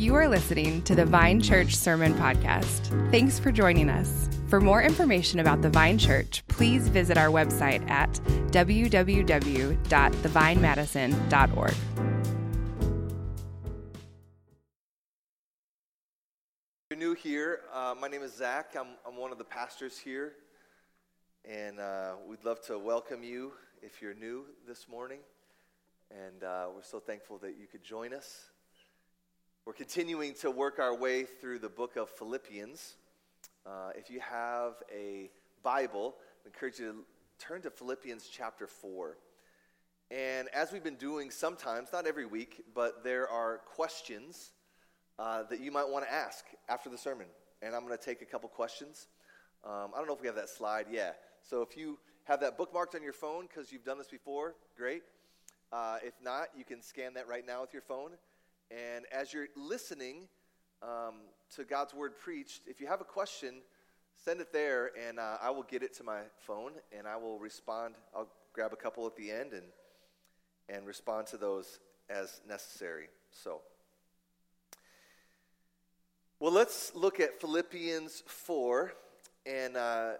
You are listening to the Vine Church Sermon Podcast. Thanks for joining us. For more information about the Vine Church, please visit our website at www.thevinemadison.org. you're new here, uh, my name is Zach. I'm, I'm one of the pastors here. And uh, we'd love to welcome you if you're new this morning. And uh, we're so thankful that you could join us. We're continuing to work our way through the book of Philippians. Uh, if you have a Bible, I encourage you to turn to Philippians chapter 4. And as we've been doing sometimes, not every week, but there are questions uh, that you might want to ask after the sermon. And I'm going to take a couple questions. Um, I don't know if we have that slide. Yeah. So if you have that bookmarked on your phone because you've done this before, great. Uh, if not, you can scan that right now with your phone. And as you're listening um, to God's word preached, if you have a question, send it there, and uh, I will get it to my phone, and I will respond. I'll grab a couple at the end and and respond to those as necessary. So, well, let's look at Philippians four, and uh,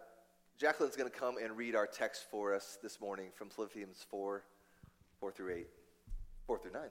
Jacqueline's going to come and read our text for us this morning from Philippians four, four through eight, four through nine.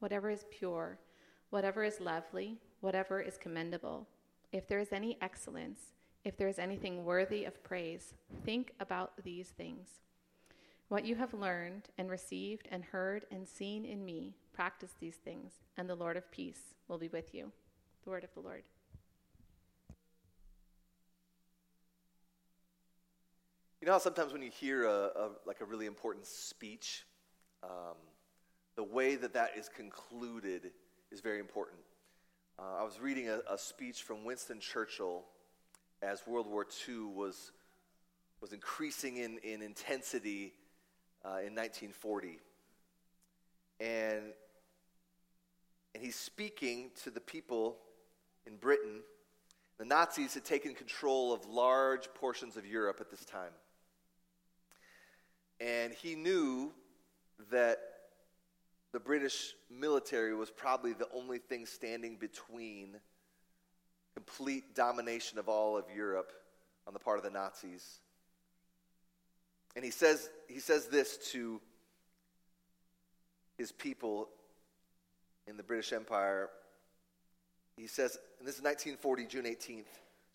whatever is pure, whatever is lovely, whatever is commendable, if there is any excellence, if there is anything worthy of praise, think about these things. What you have learned and received and heard and seen in me, practice these things, and the Lord of peace will be with you. The word of the Lord. You know how sometimes when you hear a, a like a really important speech, um, the way that that is concluded is very important. Uh, I was reading a, a, speech from Winston Churchill as World War II was, was increasing in, in intensity uh, in 1940. And, and he's speaking to the people in Britain. The Nazis had taken control of large portions of Europe at this time. And he knew that the British military was probably the only thing standing between complete domination of all of Europe on the part of the Nazis. And he says, he says this to his people in the British Empire. He says, and this is 1940, June 18th.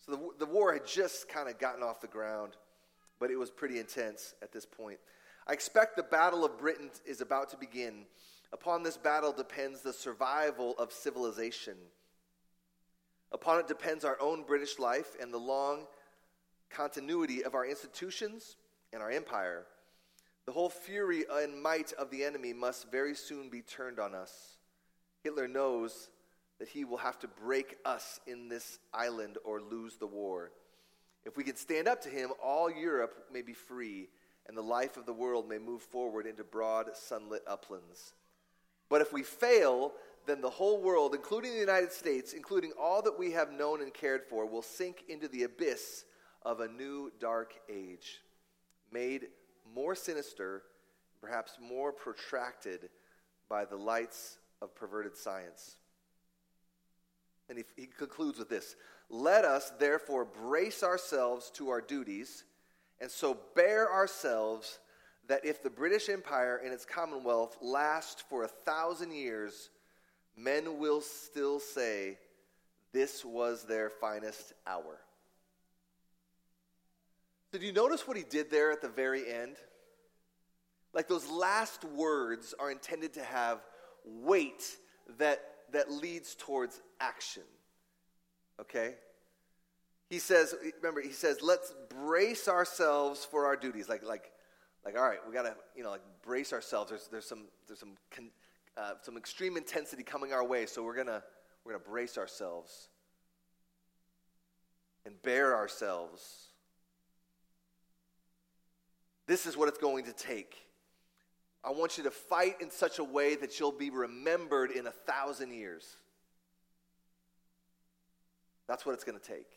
So the, the war had just kind of gotten off the ground, but it was pretty intense at this point. I expect the Battle of Britain is about to begin. Upon this battle depends the survival of civilization. Upon it depends our own British life and the long continuity of our institutions and our empire. The whole fury and might of the enemy must very soon be turned on us. Hitler knows that he will have to break us in this island or lose the war. If we can stand up to him, all Europe may be free, and the life of the world may move forward into broad, sunlit uplands. But if we fail, then the whole world, including the United States, including all that we have known and cared for, will sink into the abyss of a new dark age, made more sinister, perhaps more protracted by the lights of perverted science. And he, he concludes with this Let us therefore brace ourselves to our duties, and so bear ourselves that if the British Empire and its Commonwealth last for a thousand years, men will still say, This was their finest hour. Did you notice what he did there at the very end? Like those last words are intended to have weight that, that leads towards action. Okay? He says, remember, he says, let's brace ourselves for our duties. Like, like like all right we got to you know like brace ourselves there's, there's some there's some con, uh, some extreme intensity coming our way, so we're to we're to brace ourselves and bear ourselves. This is what it's going to take. I want you to fight in such a way that you'll be remembered in a thousand years. That's what it's going to take.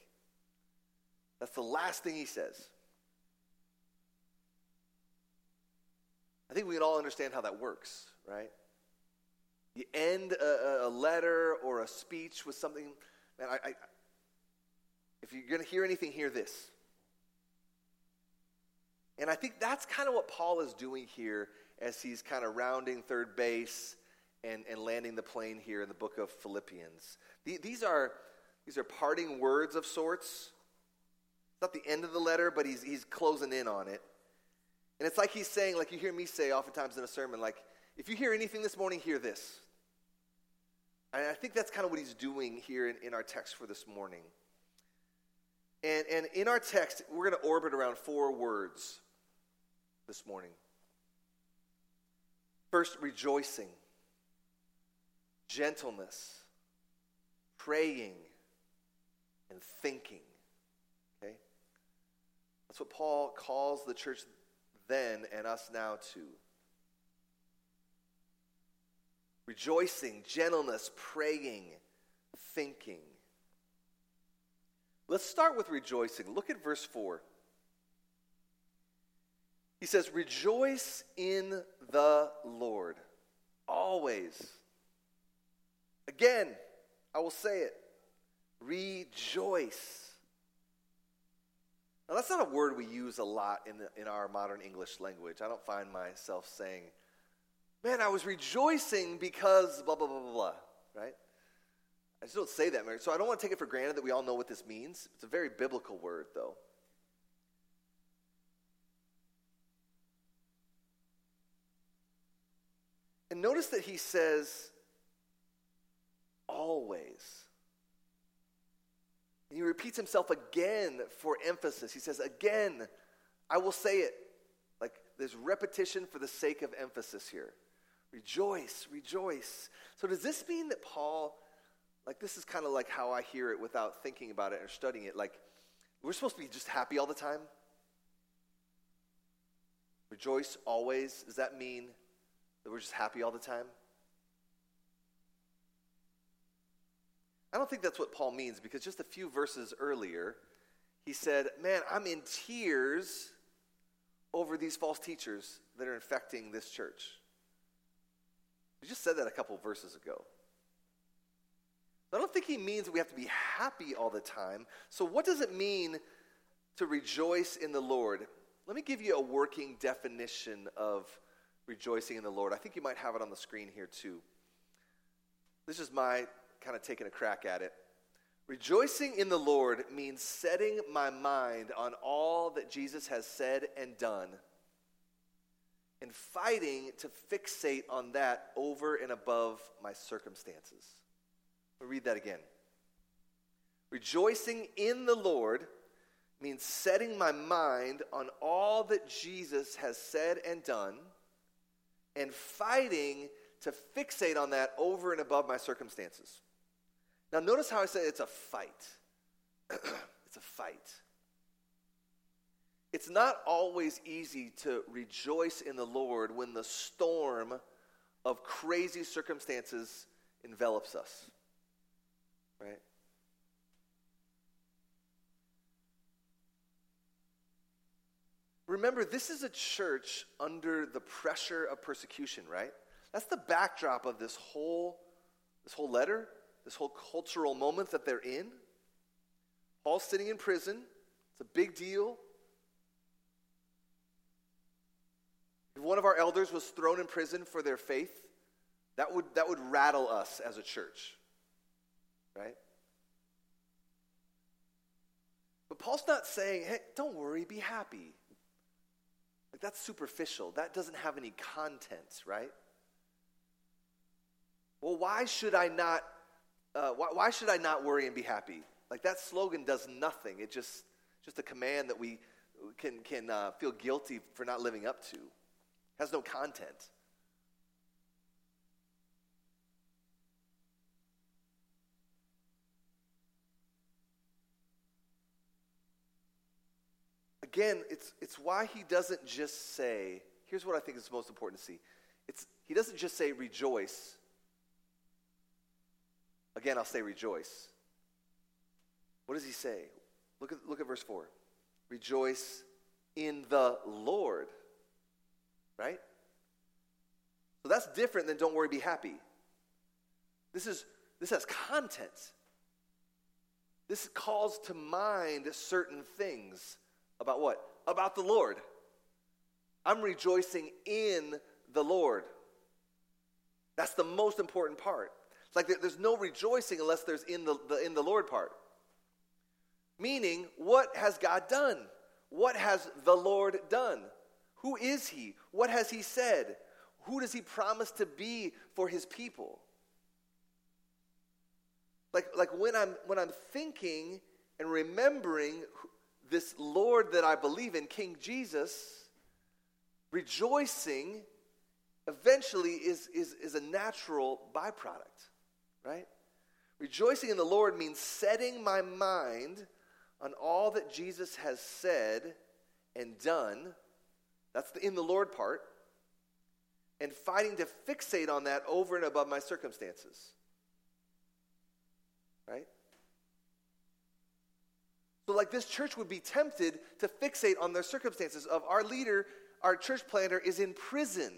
That's the last thing he says. I think we can all understand how that works, right? You end a, a letter or a speech with something, man, I, I if you're going to hear anything, hear this. And I think that's kind of what Paul is doing here as he's kind of rounding third base and, and landing the plane here in the book of Philippians. These are, these are parting words of sorts. It's not the end of the letter, but he's, he's closing in on it. And it's like he's saying, like you hear me say oftentimes in a sermon, like, if you hear anything this morning, hear this. And I think that's kind of what he's doing here in, in our text for this morning. And, and in our text, we're going to orbit around four words this morning. First, rejoicing, gentleness, praying, and thinking. Okay? That's what Paul calls the church then and us now to. Rejoicing, gentleness, praying, thinking. Let's start with rejoicing. Look at verse 4. He says, Rejoice in the Lord always. Again, I will say it. Rejoice. Now, that's not a word we use a lot in, the, in our modern English language. I don't find myself saying, man, I was rejoicing because blah, blah, blah, blah, blah, right? I just don't say that, Mary. So I don't want to take it for granted that we all know what this means. It's a very biblical word, though. And notice that he says, always. And he repeats himself again for emphasis. He says, again, I will say it. Like there's repetition for the sake of emphasis here. Rejoice, rejoice. So does this mean that Paul, like this is kind of like how I hear it without thinking about it or studying it, like we're supposed to be just happy all the time? Rejoice always. Does that mean that we're just happy all the time? I don't think that's what Paul means because just a few verses earlier, he said, Man, I'm in tears over these false teachers that are infecting this church. He just said that a couple verses ago. I don't think he means that we have to be happy all the time. So, what does it mean to rejoice in the Lord? Let me give you a working definition of rejoicing in the Lord. I think you might have it on the screen here too. This is my kind of taking a crack at it. Rejoicing in the Lord means setting my mind on all that Jesus has said and done and fighting to fixate on that over and above my circumstances. I'll read that again. Rejoicing in the Lord means setting my mind on all that Jesus has said and done and fighting to fixate on that over and above my circumstances. Now, notice how I say it's a fight. it's a fight. It's not always easy to rejoice in the Lord when the storm of crazy circumstances envelops us. Right? Remember, this is a church under the pressure of persecution, right? That's the backdrop of this whole, this whole letter, this whole cultural moment that they're in. Paul's sitting in prison. It's a big deal. If one of our elders was thrown in prison for their faith, that would, that would rattle us as a church, right? But Paul's not saying, hey, don't worry, be happy. Like that's superficial. That doesn't have any content, right? Well, why should I not? uh, why, why should I not worry and be happy? Like that slogan does nothing. It just, just a command that we can, can uh, feel guilty for not living up to. It has no content. Again, it's, it's why he doesn't just say, here's what I think is most important to see. It's, he doesn't just say rejoice Again, I'll say rejoice. What does he say? Look at, look at verse 4. Rejoice in the Lord. Right? So that's different than don't worry, be happy. This is this has content. This calls to mind certain things about what? About the Lord. I'm rejoicing in the Lord. That's the most important part. It's like there's no rejoicing unless there's in the, the, in the Lord part. Meaning, what has God done? What has the Lord done? Who is He? What has He said? Who does He promise to be for His people? Like, like when, I'm, when I'm thinking and remembering this Lord that I believe in, King Jesus, rejoicing eventually is, is, is a natural byproduct, right? Rejoicing in the Lord means setting my mind on all that Jesus has said and done. That's the in the Lord part. And fighting to fixate on that over and above my circumstances. Right? So, like this church would be tempted to fixate on their circumstances of our leader, our church planter is in prison.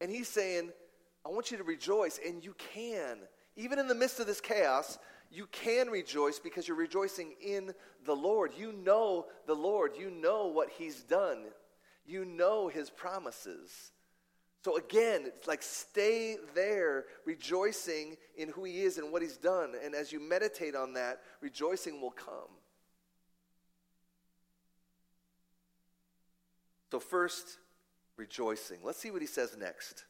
And he's saying, I want you to rejoice, and you can. Even in the midst of this chaos, you can rejoice because you're rejoicing in the Lord. You know the Lord. You know what He's done. You know His promises. So again, it's like stay there, rejoicing in who He is and what He's done. And as you meditate on that, rejoicing will come. So, first, rejoicing. Let's see what He says next.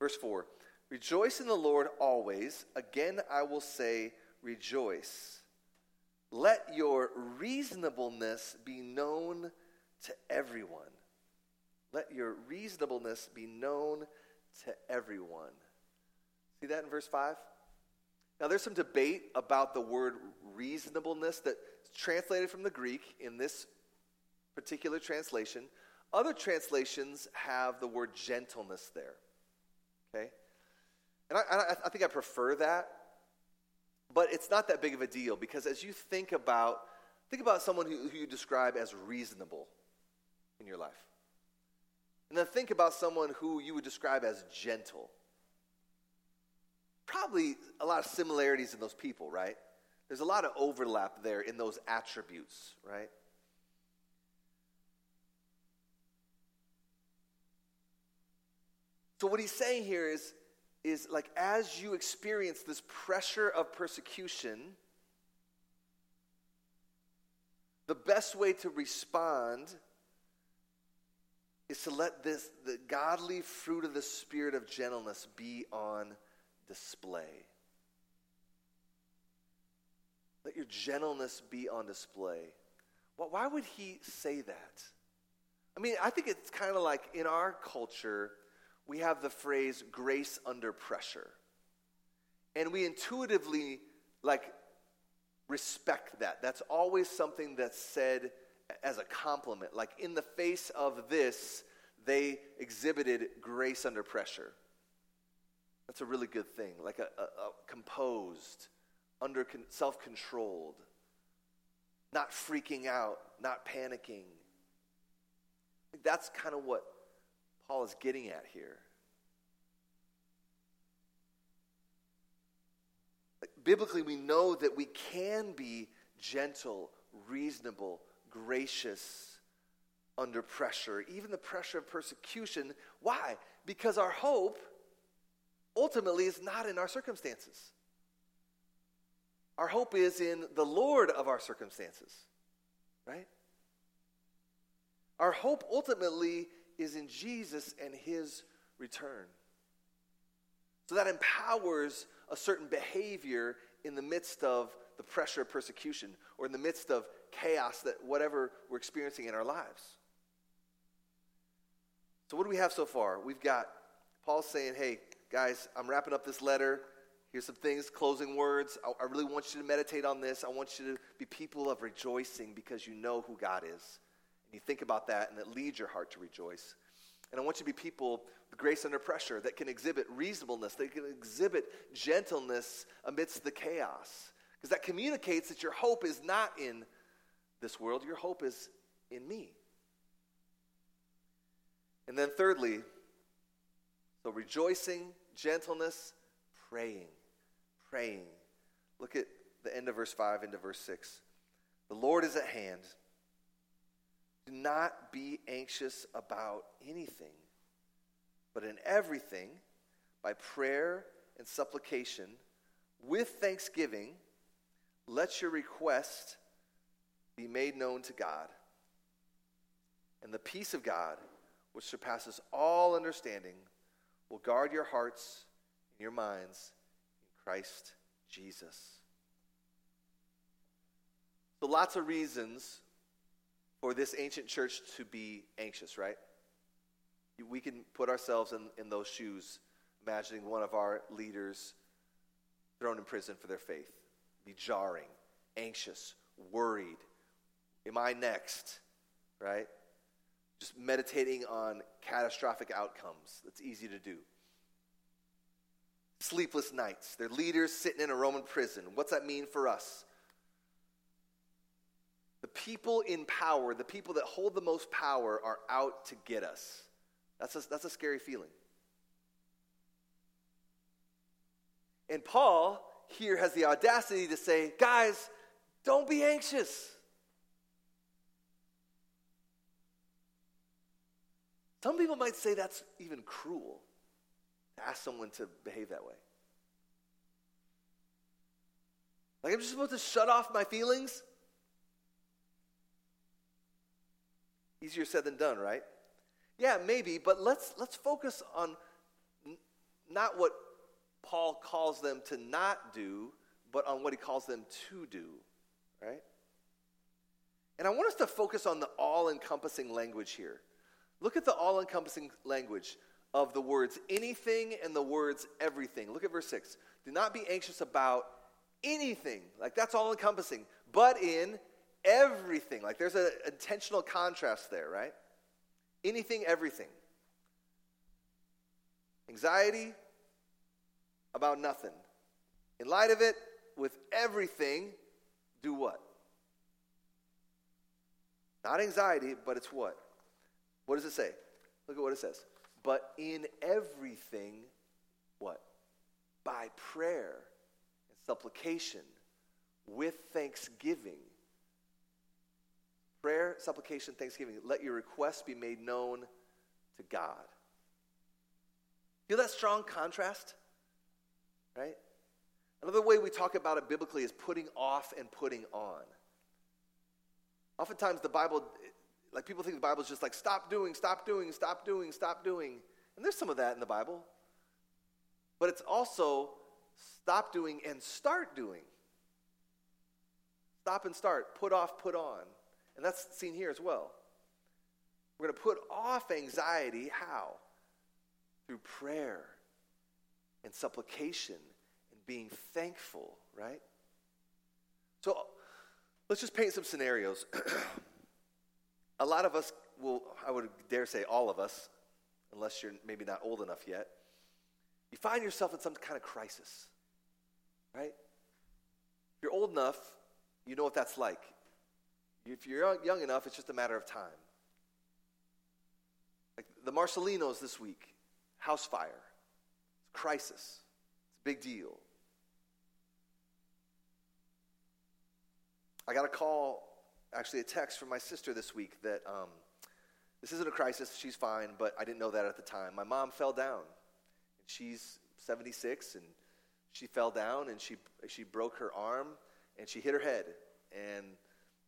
Verse 4 Rejoice in the Lord always. Again, I will say, rejoice. Let your reasonableness be known to everyone. Let your reasonableness be known to everyone. See that in verse 5? Now, there's some debate about the word reasonableness that's translated from the Greek in this particular translation. Other translations have the word gentleness there. Okay? And I, I, I think I prefer that, but it's not that big of a deal because as you think about, think about someone who, who you describe as reasonable in your life. And then think about someone who you would describe as gentle. Probably a lot of similarities in those people, right? There's a lot of overlap there in those attributes, right? So, what he's saying here is is like as you experience this pressure of persecution, the best way to respond is to let this the godly fruit of the spirit of gentleness be on display. Let your gentleness be on display. Well, why would he say that? I mean, I think it's kind of like in our culture, we have the phrase grace under pressure. And we intuitively like respect that. That's always something that's said as a compliment. Like in the face of this, they exhibited grace under pressure. That's a really good thing. Like a, a, a composed, under con- self controlled, not freaking out, not panicking. That's kind of what Paul is getting at here. Biblically, we know that we can be gentle, reasonable, gracious under pressure, even the pressure of persecution. Why? Because our hope ultimately is not in our circumstances. Our hope is in the Lord of our circumstances, right? Our hope ultimately is in Jesus and his return. So that empowers a certain behavior in the midst of the pressure of persecution or in the midst of chaos that whatever we're experiencing in our lives. So, what do we have so far? We've got Paul saying, hey, guys, I'm wrapping up this letter. Here's some things, closing words. I, I really want you to meditate on this. I want you to be people of rejoicing because you know who God is. And you think about that, and it leads your heart to rejoice. And I want you to be people with grace under pressure that can exhibit reasonableness, that can exhibit gentleness amidst the chaos. Because that communicates that your hope is not in this world, your hope is in me. And then, thirdly, so rejoicing, gentleness, praying. Praying. Look at the end of verse 5 into verse 6. The Lord is at hand. Do not be anxious about anything, but in everything, by prayer and supplication, with thanksgiving, let your request be made known to God. And the peace of God, which surpasses all understanding, will guard your hearts and your minds in Christ Jesus. So, lots of reasons for this ancient church to be anxious, right? We can put ourselves in, in those shoes, imagining one of our leaders thrown in prison for their faith. Be jarring, anxious, worried. Am I next? Right? Just meditating on catastrophic outcomes. That's easy to do. Sleepless nights. Their leaders sitting in a Roman prison. What's that mean for us? The people in power, the people that hold the most power, are out to get us. That's a, that's a scary feeling. And Paul here has the audacity to say, guys, don't be anxious. Some people might say that's even cruel to ask someone to behave that way. Like, I'm just supposed to shut off my feelings? Easier said than done, right? Yeah, maybe, but let's, let's focus on n- not what Paul calls them to not do, but on what he calls them to do, right? And I want us to focus on the all encompassing language here. Look at the all encompassing language of the words anything and the words everything. Look at verse 6. Do not be anxious about anything. Like that's all encompassing. But in everything. Like there's an intentional contrast there, right? Anything, everything. Anxiety about nothing. In light of it, with everything, do what? Not anxiety, but it's what? What does it say? Look at what it says. But in everything, what? By prayer and supplication with thanksgiving. Prayer, supplication, thanksgiving. Let your requests be made known to God. Feel that strong contrast? Right? Another way we talk about it biblically is putting off and putting on. Oftentimes, the Bible like people think the Bible is just like stop doing, stop doing, stop doing, stop doing. And there's some of that in the Bible. But it's also stop doing and start doing. Stop and start, put off, put on. And that's seen here as well. We're going to put off anxiety how? Through prayer and supplication and being thankful, right? So let's just paint some scenarios. a lot of us will, I would dare say all of us, unless you're maybe not old enough yet, you find yourself in some kind of crisis, right? If you're old enough, you know what that's like. If you're young enough, it's just a matter of time. Like the Marcelinos this week, house fire, crisis, it's a big deal. I got a call actually a text from my sister this week that um, this isn't a crisis, she's fine, but I didn't know that at the time. My mom fell down. And she's 76, and she fell down and she, she broke her arm and she hit her head. And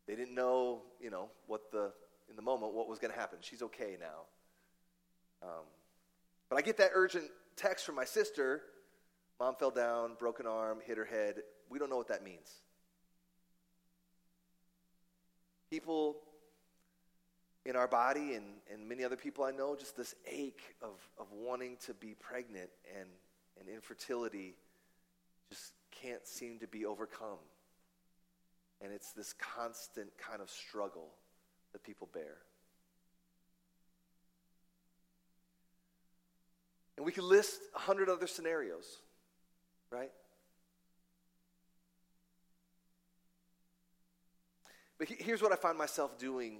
they didn't know, you know, what the, in the moment, what was going to happen. She's okay now. Um, but I get that urgent text from my sister mom fell down, broken arm, hit her head. We don't know what that means. people in our body and, and many other people I know, just this ache of, of wanting to be pregnant and, and infertility just can't seem to be overcome. And it's this constant kind of struggle that people bear. And we can list a hundred other scenarios, right? But here's what I find myself doing.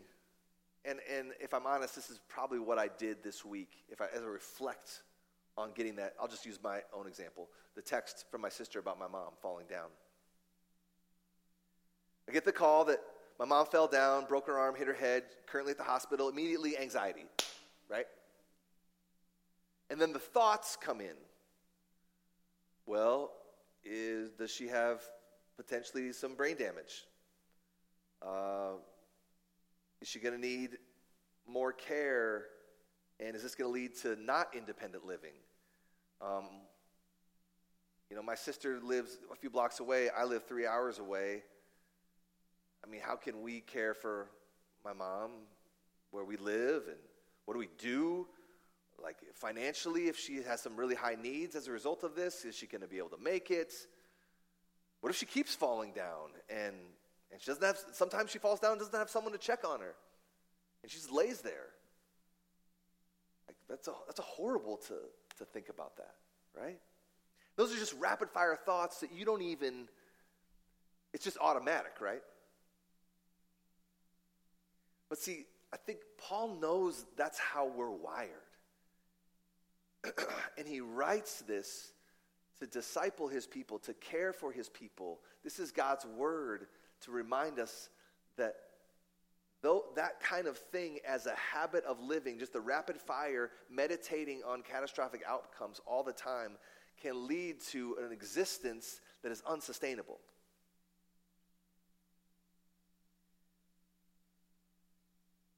And, and if I'm honest, this is probably what I did this week. If I, as I reflect on getting that, I'll just use my own example the text from my sister about my mom falling down. I get the call that my mom fell down, broke her arm, hit her head, currently at the hospital. Immediately, anxiety, right? And then the thoughts come in. Well, is, does she have potentially some brain damage? Uh, is she going to need more care? And is this going to lead to not independent living? Um, you know, my sister lives a few blocks away. I live three hours away. I mean, how can we care for my mom where we live? And what do we do? Like, financially, if she has some really high needs as a result of this, is she going to be able to make it? What if she keeps falling down and and she doesn't have, sometimes she falls down and doesn't have someone to check on her. And she just lays there. Like, that's, a, that's a horrible to, to think about that, right? Those are just rapid fire thoughts that you don't even, it's just automatic, right? But see, I think Paul knows that's how we're wired. and he writes this to disciple his people, to care for his people. This is God's word to remind us that though that kind of thing as a habit of living, just the rapid fire meditating on catastrophic outcomes all the time, can lead to an existence that is unsustainable.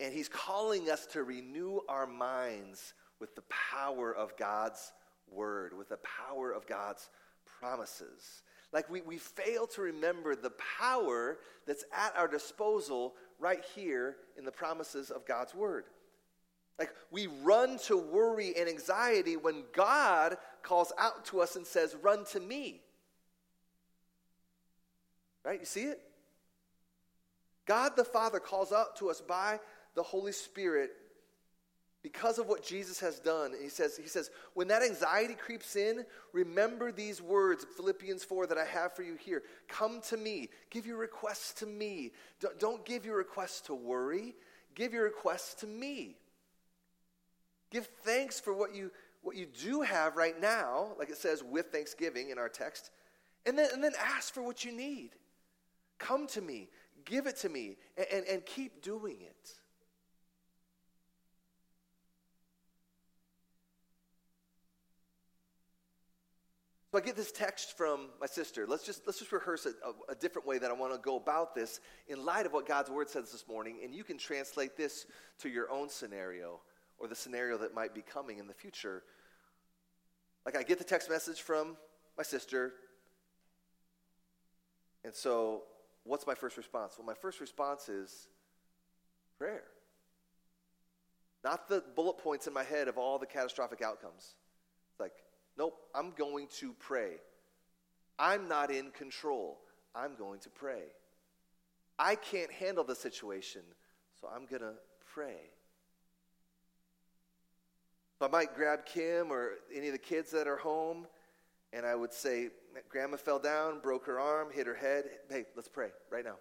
And he's calling us to renew our minds with the power of God's word, with the power of God's promises. Like we, we fail to remember the power that's at our disposal right here in the promises of God's word. Like we run to worry and anxiety when God calls out to us and says, Run to me. Right? You see it? God the Father calls out to us by the Holy Spirit because of what Jesus has done. He says, he says, when that anxiety creeps in, remember these words, Philippians 4, that I have for you here. Come to me. Give your requests to me. Don't give your requests to worry. Give your requests to me. Give thanks for what you, what you do have right now, like it says with thanksgiving in our text, and then, and then ask for what you need. Come to me. Give it to me. and, and, and keep doing it. So I get this text from my sister. Let's just, let's just rehearse a, a, a different way that I want to go about this in light of what God's word says this morning. And you can translate this to your own scenario or the scenario that might be coming in the future. Like I get the text message from my sister. And so what's my first response? Well, my first response is prayer. Not the bullet points in my head of all the catastrophic outcomes. It's like, Nope, I'm going to pray. I'm not in control. I'm going to pray. I can't handle the situation, so I'm going to pray. I might grab Kim or any of the kids that are home, and I would say, Grandma fell down, broke her arm, hit her head. Hey, let's pray right now.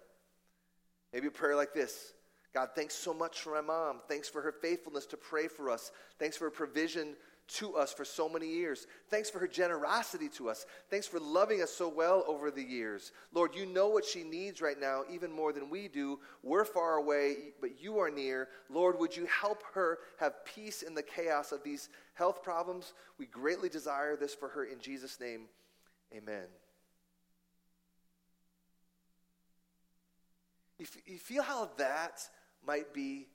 Maybe a prayer like this God, thanks so much for my mom. Thanks for her faithfulness to pray for us. Thanks for her provision to us for so many years. Thanks for her generosity to us. Thanks for loving us so well over the years. Lord, you know what she needs right now, even more than we do. We're far away, but you are near. Lord, would you help her have peace in the chaos of these health problems? We greatly desire this for her in Jesus' name. Amen. You feel how that might be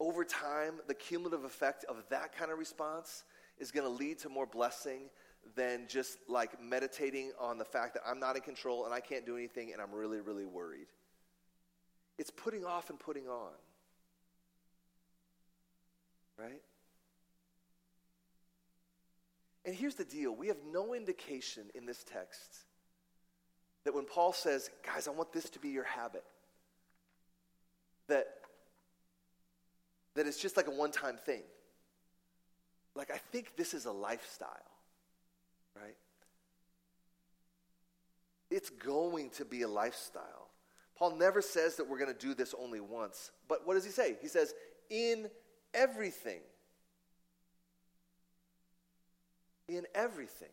over time, the cumulative effect of that kind of response is going to lead to more blessing than just like meditating on the fact that I'm not in control and I can't do anything and I'm really, really worried. It's putting off and putting on. Right? And here's the deal we have no indication in this text that when Paul says, guys, I want this to be your habit, that, that it's just like a one time thing. Like, I think this is a lifestyle, right? It's going to be a lifestyle. Paul never says that we're going to do this only once. But what does he say? He says, in everything. In everything.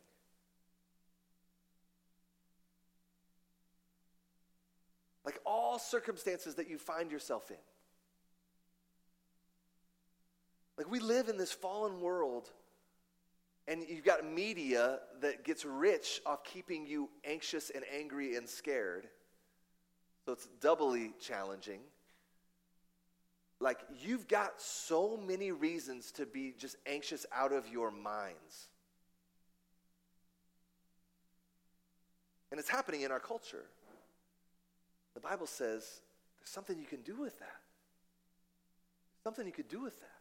Like all circumstances that you find yourself in. Like we live in this fallen world, and you've got media that gets rich off keeping you anxious and angry and scared. So it's doubly challenging. Like you've got so many reasons to be just anxious out of your minds. And it's happening in our culture. The Bible says there's something you can do with that. Something you could do with that.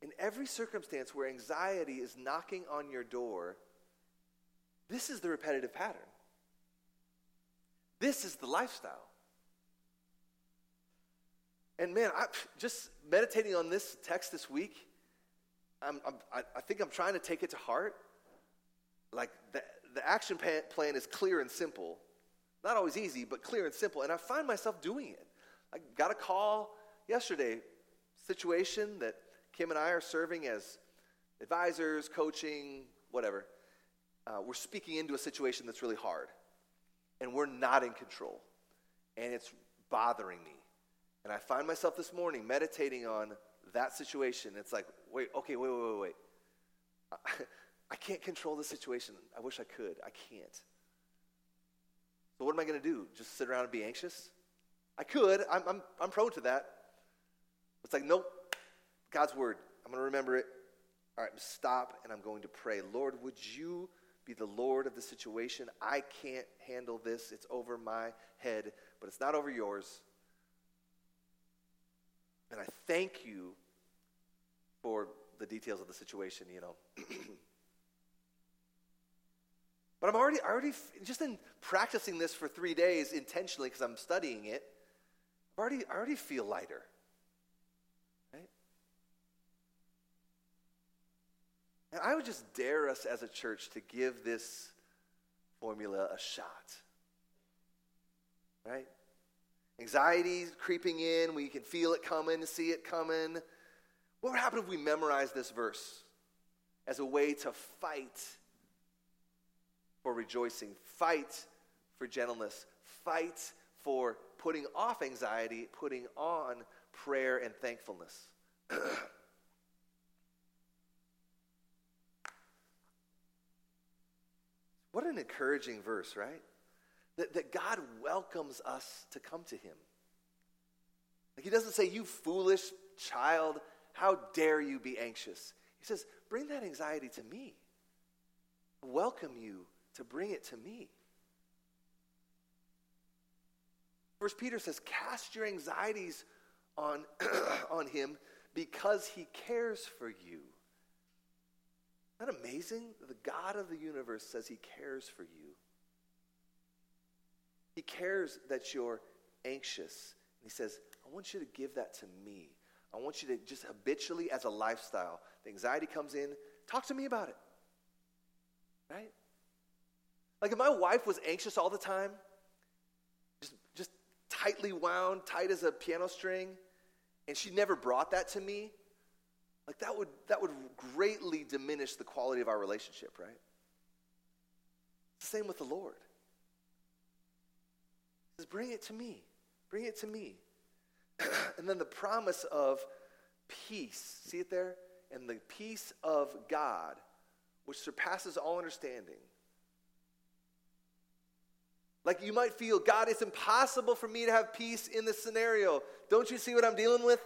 In every circumstance where anxiety is knocking on your door, this is the repetitive pattern. This is the lifestyle. And man, I, just meditating on this text this week, I'm, I'm, i think I'm trying to take it to heart. Like the, the action plan is clear and simple. Not always easy, but clear and simple. And I find myself doing it. I got a call yesterday, situation that Kim and I are serving as advisors, coaching, whatever. Uh, we're speaking into a situation that's really hard, and we're not in control, and it's bothering me. And I find myself this morning meditating on that situation. It's like, wait, okay, wait, wait, wait, wait. I, I can't control the situation. I wish I could. I can't. So what am I going to do? Just sit around and be anxious? I could. I'm, I'm, I'm prone to that. It's like, nope, God's word. I'm going to remember it. All right, stop and I'm going to pray. Lord, would you be the Lord of the situation? I can't handle this. It's over my head, but it's not over yours. And I thank you for the details of the situation, you know. but I'm already, already, just in practicing this for three days intentionally because I'm studying it, I already, I already feel lighter. And I would just dare us as a church to give this formula a shot. Right? Anxiety creeping in, we can feel it coming, see it coming. What would happen if we memorize this verse as a way to fight for rejoicing, fight for gentleness, fight for putting off anxiety, putting on prayer and thankfulness? an encouraging verse, right? That, that God welcomes us to come to Him. Like He doesn't say, You foolish child, how dare you be anxious? He says, Bring that anxiety to me. I welcome you to bring it to me. First Peter says, Cast your anxieties on, on Him because He cares for you. Isn't that amazing? The God of the universe says he cares for you. He cares that you're anxious. And he says, I want you to give that to me. I want you to just habitually, as a lifestyle, the anxiety comes in, talk to me about it. Right? Like if my wife was anxious all the time, just, just tightly wound, tight as a piano string, and she never brought that to me, like that would that would greatly diminish the quality of our relationship, right? It's the same with the Lord. He says, bring it to me. Bring it to me. and then the promise of peace. See it there? And the peace of God, which surpasses all understanding. Like you might feel, God, it's impossible for me to have peace in this scenario. Don't you see what I'm dealing with?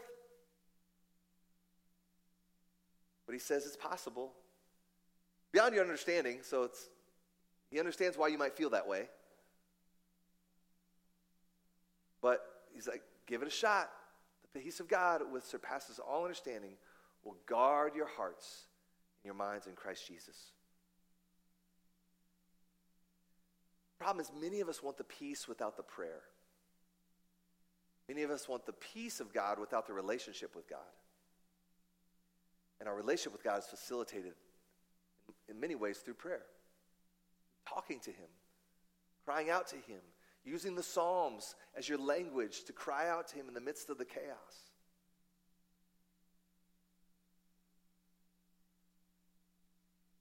But he says it's possible. Beyond your understanding, so it's he understands why you might feel that way. But he's like, give it a shot. The peace of God, which surpasses all understanding, will guard your hearts and your minds in Christ Jesus. Problem is, many of us want the peace without the prayer. Many of us want the peace of God without the relationship with God. And our relationship with God is facilitated in many ways through prayer, talking to Him, crying out to Him, using the Psalms as your language to cry out to Him in the midst of the chaos.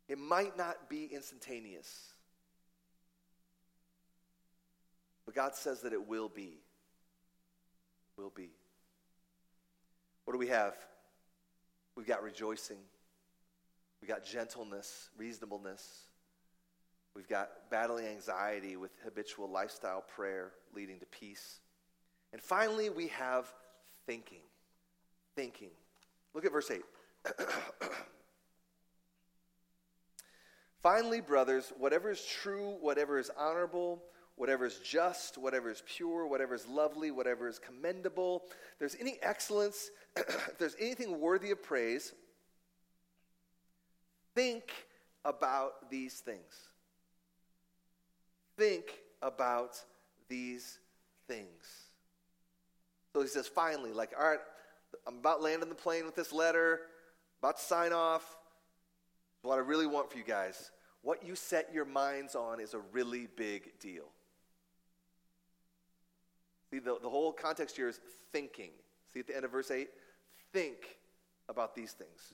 It might not be instantaneous, but God says that it will be. Will be. What do we have? We've got rejoicing. We've got gentleness, reasonableness. We've got battling anxiety with habitual lifestyle prayer leading to peace. And finally, we have thinking. Thinking. Look at verse 8. finally, brothers, whatever is true, whatever is honorable, whatever is just, whatever is pure, whatever is lovely, whatever is commendable, if there's any excellence, if there's anything worthy of praise, think about these things. Think about these things. So he says, finally, like, all right, I'm about landing the plane with this letter, about to sign off. What I really want for you guys, what you set your minds on is a really big deal. See, the, the whole context here is thinking. See at the end of verse 8? Think about these things.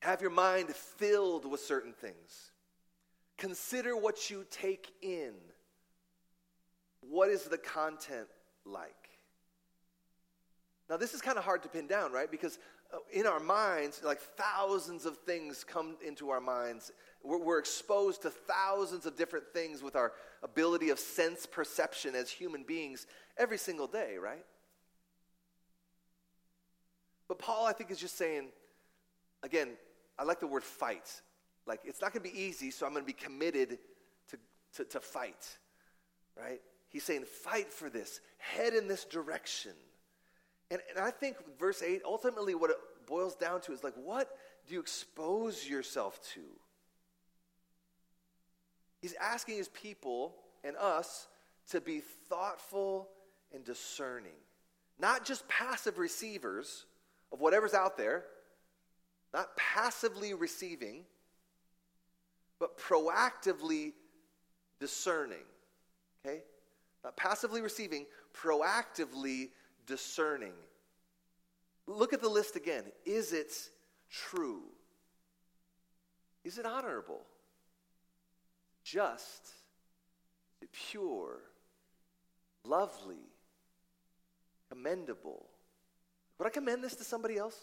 Have your mind filled with certain things. Consider what you take in. What is the content like? Now, this is kind of hard to pin down, right? Because uh, in our minds, like thousands of things come into our minds. We're, we're, exposed to thousands of different things with our ability of sense perception as human beings every single day, right? But Paul, I think, is just saying, again, I like the word fight. Like, it's not going to be easy, so I'm going to be committed to, to, to fight, right? He's saying, fight for this, head in this direction. And, and I think verse 8, ultimately, what it boils down to is like, what do you expose yourself to? He's asking his people and us to be thoughtful and discerning, not just passive receivers of whatever's out there, not passively receiving, but proactively discerning. Okay? Not passively receiving, proactively discerning. Look at the list again. Is it true? Is it honorable? Just? Is it pure? Lovely? Commendable? Would I commend this to somebody else?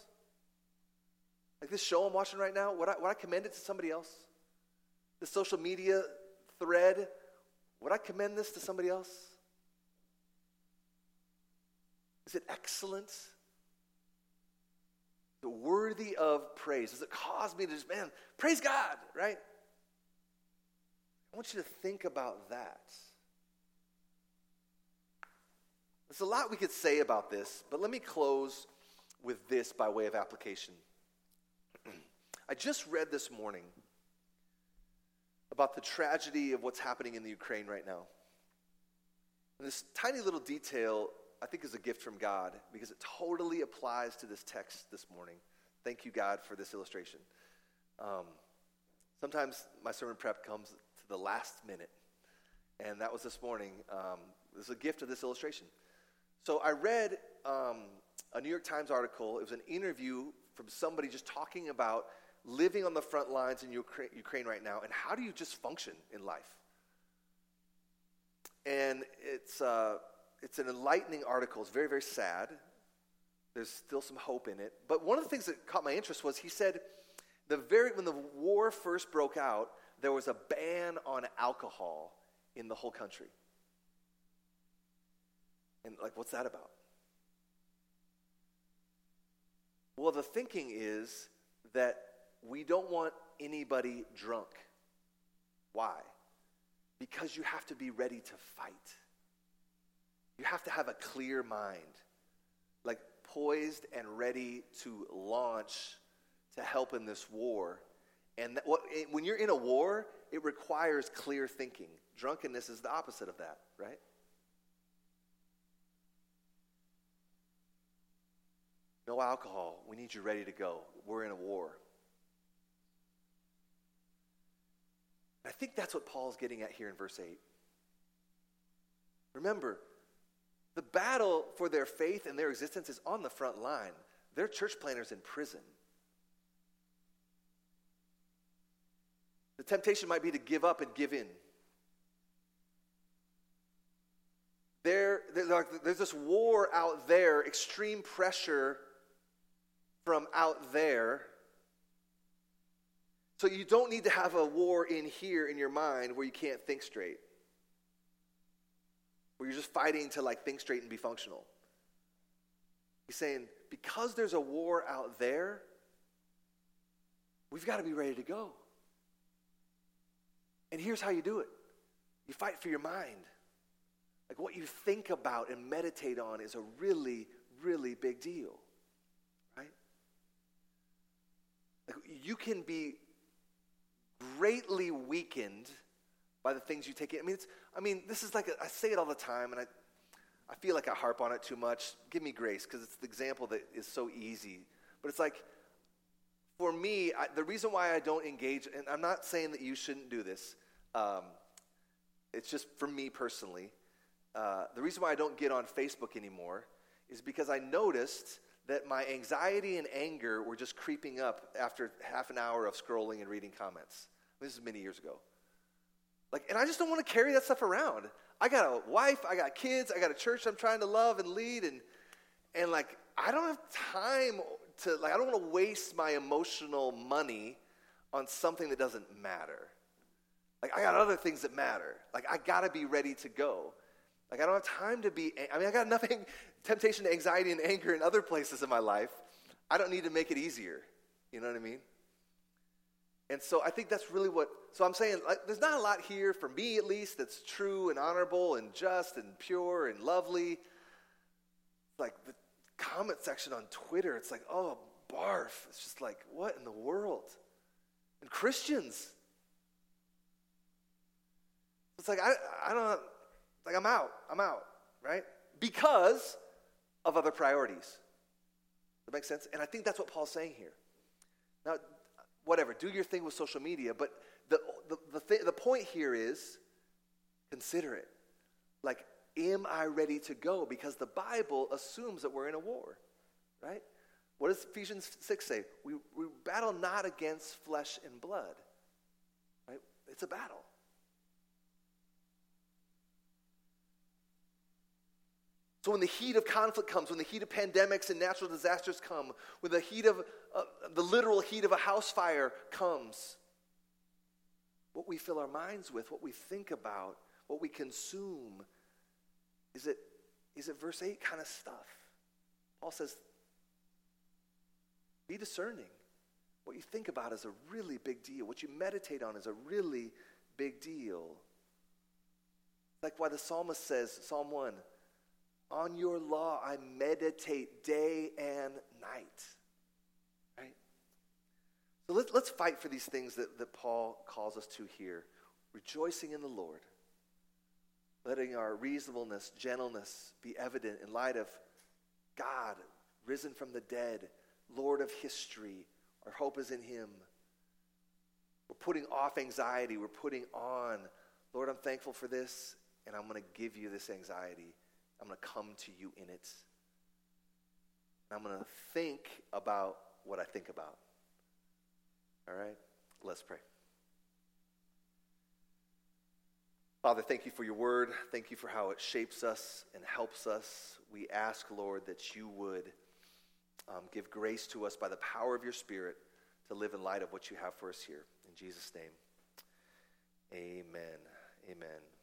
Like this show I'm watching right now, would I, would I commend it to somebody else? The social media thread, would I commend this to somebody else? Is it excellent? Is it worthy of praise? Does it cause me to just, man, praise God, right? I want you to think about that. There's a lot we could say about this, but let me close with this by way of application. I just read this morning about the tragedy of what's happening in the Ukraine right now. And this tiny little detail I think is a gift from God because it totally applies to this text this morning. Thank you, God, for this illustration. Um, sometimes my sermon prep comes to the last minute, and that was this morning. Um, this is a gift of this illustration. So I read um, a New York Times article. It was an interview from somebody just talking about living on the front lines in Ukraine right now and how do you just function in life. And it's. Uh, it's an enlightening article. It's very, very sad. There's still some hope in it. But one of the things that caught my interest was he said, the very, when the war first broke out, there was a ban on alcohol in the whole country. And, like, what's that about? Well, the thinking is that we don't want anybody drunk. Why? Because you have to be ready to fight. You have to have a clear mind, like poised and ready to launch to help in this war. And that, what, it, when you're in a war, it requires clear thinking. Drunkenness is the opposite of that, right? No alcohol. We need you ready to go. We're in a war. I think that's what Paul's getting at here in verse 8. Remember, the battle for their faith and their existence is on the front line. They're church planners in prison. The temptation might be to give up and give in. There, there's this war out there, extreme pressure from out there. So you don't need to have a war in here in your mind where you can't think straight. Where you're just fighting to like think straight and be functional. He's saying, because there's a war out there, we've got to be ready to go. And here's how you do it you fight for your mind. Like what you think about and meditate on is a really, really big deal, right? Like you can be greatly weakened by the things you take in. I mean, I mean, this is like, a, I say it all the time, and I, I feel like I harp on it too much. Give me grace, because it's the example that is so easy. But it's like, for me, I, the reason why I don't engage, and I'm not saying that you shouldn't do this, um, it's just for me personally. Uh, the reason why I don't get on Facebook anymore is because I noticed that my anxiety and anger were just creeping up after half an hour of scrolling and reading comments. This is many years ago. Like, and I just don't want to carry that stuff around. I got a wife, I got kids, I got a church I'm trying to love and lead, and and like I don't have time to like I don't want to waste my emotional money on something that doesn't matter. Like I got other things that matter. Like I gotta be ready to go. Like I don't have time to be. I mean, I got nothing temptation to anxiety and anger in other places in my life. I don't need to make it easier. You know what I mean? And so I think that's really what. So I'm saying like, there's not a lot here, for me at least, that's true and honorable and just and pure and lovely. Like the comment section on Twitter, it's like, oh, barf. It's just like, what in the world? And Christians. It's like, I, I don't, like, I'm out. I'm out, right? Because of other priorities. That makes sense? And I think that's what Paul's saying here. Now, whatever, do your thing with social media, but the, the, the, th- the point here is consider it. Like, am I ready to go? Because the Bible assumes that we're in a war, right? What does Ephesians 6 say? We, we battle not against flesh and blood, right? It's a battle. So, when the heat of conflict comes, when the heat of pandemics and natural disasters come, when the heat of uh, the literal heat of a house fire comes, what we fill our minds with, what we think about, what we consume, is it, is it verse 8 kind of stuff? Paul says, be discerning. What you think about is a really big deal. What you meditate on is a really big deal. Like why the psalmist says, Psalm 1, on your law I meditate day and night. Right? So let, let's fight for these things that, that Paul calls us to here. Rejoicing in the Lord, letting our reasonableness, gentleness be evident in light of God, risen from the dead, Lord of history. Our hope is in Him. We're putting off anxiety. We're putting on, Lord, I'm thankful for this, and I'm going to give you this anxiety. I'm going to come to you in it. I'm going to think about what I think about. All right? Let's pray. Father, thank you for your word. Thank you for how it shapes us and helps us. We ask, Lord, that you would um, give grace to us by the power of your Spirit to live in light of what you have for us here. In Jesus' name, amen. Amen.